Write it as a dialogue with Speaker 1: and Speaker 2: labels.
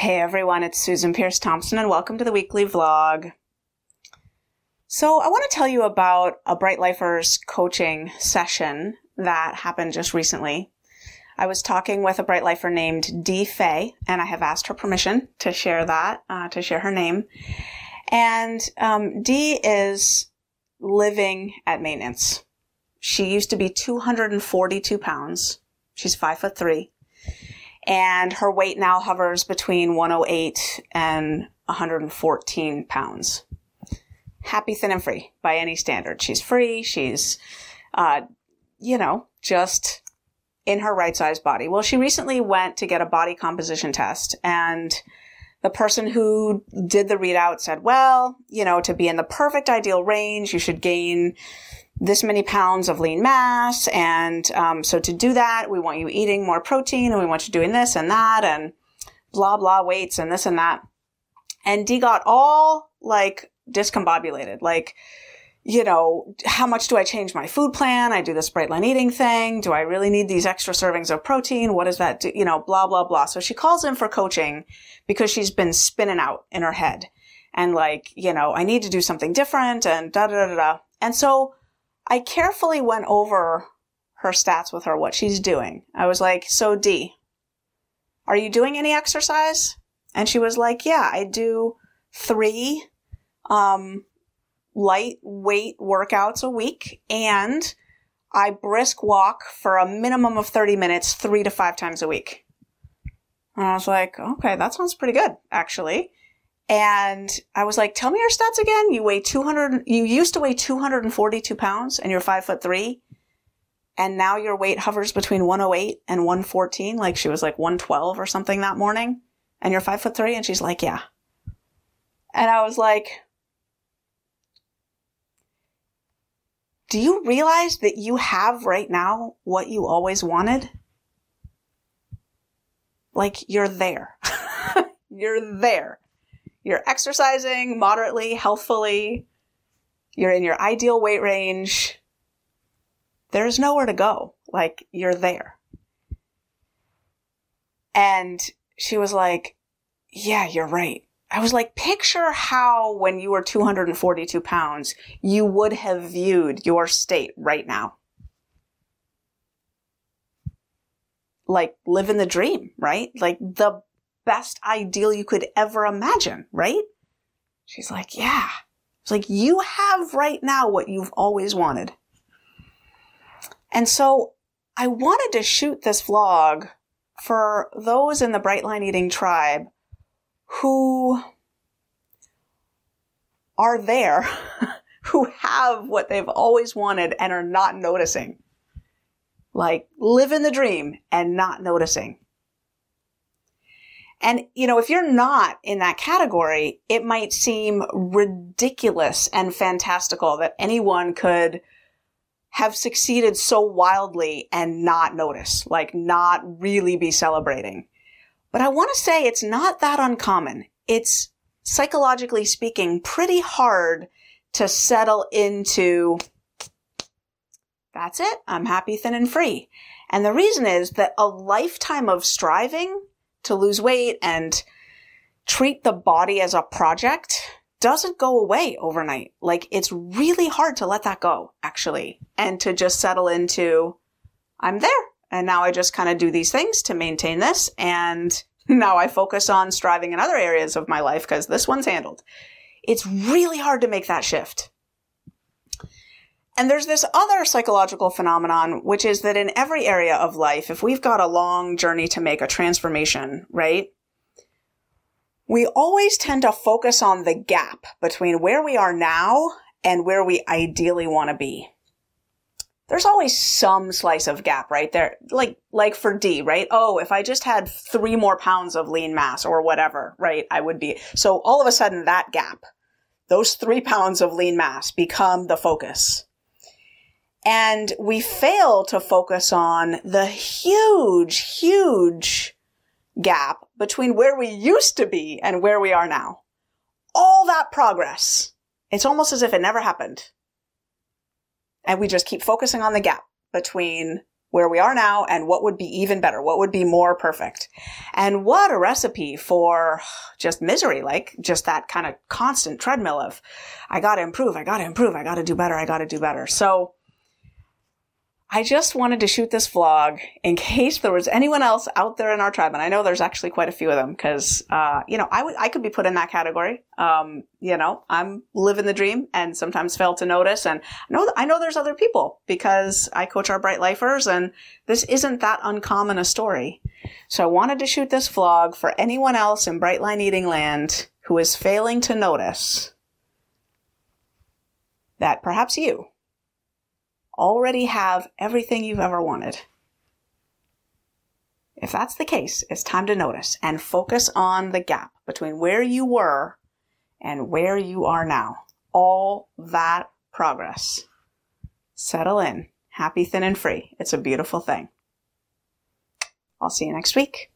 Speaker 1: Hey everyone, it's Susan Peirce Thompson and welcome to the weekly vlog. So I want to tell you about a Bright Lifers coaching session that happened just recently. I was talking with a Bright Lifer named Dee Fay, and I have asked her permission to share that, uh, to share her name. And um, Dee is living at maintenance. She used to be 242 pounds. She's five foot three and her weight now hovers between 108 and 114 pounds. Happy, thin, and free by any standard. She's free. She's, uh, you know, just in her right size body. Well, she recently went to get a body composition test and the person who did the readout said, well, you know, to be in the perfect ideal range, you should gain this many pounds of lean mass. And um, so to do that, we want you eating more protein and we want you doing this and that and blah, blah weights and this and that. And Dee got all like discombobulated. Like, you know, how much do I change my food plan? I do this bright line eating thing. Do I really need these extra servings of protein? What does that do? You know, blah, blah, blah. So she calls in for coaching because she's been spinning out in her head and like, you know, I need to do something different and da, da, da, da. And so I carefully went over her stats with her, what she's doing. I was like, so Dee, are you doing any exercise? And she was like, yeah, I do three, um, light weight workouts a week and I brisk walk for a minimum of 30 minutes, three to five times a week. And I was like, okay, that sounds pretty good, actually. And I was like, tell me your stats again. You weigh 200, you used to weigh 242 pounds and you're five foot three. And now your weight hovers between 108 and 114. Like she was like 112 or something that morning. And you're five foot three. And she's like, yeah. And I was like, do you realize that you have right now what you always wanted? Like you're there. you're there. You're exercising moderately, healthfully. You're in your ideal weight range. There's nowhere to go. Like, you're there. And she was like, yeah, you're right. I was like, picture how when you were 242 pounds, you would have viewed your state right now. Like living the dream, right? Like the best ideal you could ever imagine, right? She's like, yeah. It's like, you have right now what you've always wanted. And so I wanted to shoot this vlog for those in the Bright Line Eating tribe who are there, who have what they've always wanted and are not noticing. Like living the dream and not noticing. And, you know, if you're not in that category, it might seem ridiculous and fantastical that anyone could have succeeded so wildly and not notice, like not really be celebrating. But I want to say it's not that uncommon. It's psychologically speaking pretty hard to settle into that's it. I'm happy, thin and free. And the reason is that a lifetime of striving to lose weight and treat the body as a project doesn't go away overnight. Like it's really hard to let that go, actually, and to just settle into, I'm there. And now I just kind of do these things to maintain this. And now I focus on striving in other areas of my life because this one's handled. It's really hard to make that shift. And there's this other psychological phenomenon, which is that in every area of life, if we've got a long journey to make a transformation, right? We always tend to focus on the gap between where we are now and where we ideally want to be. There's always some slice of gap, right? There, like, like for Dee, right? Oh, if I just had three more pounds of lean mass or whatever, right? I would be. So all of a sudden that gap, those three pounds of lean mass become the focus. And we fail to focus on the huge, huge gap between where we used to be and where we are now. All that progress. It's almost as if it never happened. And we just keep focusing on the gap between where we are now and what would be even better, what would be more perfect. And what a recipe for just misery, like just that kind of constant treadmill of, I gotta improve, I gotta improve, I gotta do better, I gotta do better. So I just wanted to shoot this vlog in case there was anyone else out there in our tribe, and I know there's actually quite a few of them because, uh, you know, I I could be put in that category. Um, you know, I'm living the dream and sometimes fail to notice, and I know I know there's other people because I coach our bright lifers, and this isn't that uncommon a story. So I wanted to shoot this vlog for anyone else in Bright Line Eating Land who is failing to notice that perhaps you already have everything you've ever wanted. If that's the case, it's time to notice and focus on the gap between where you were and where you are now. All that progress. Settle in. Happy, thin, and free. It's a beautiful thing. I'll see you next week.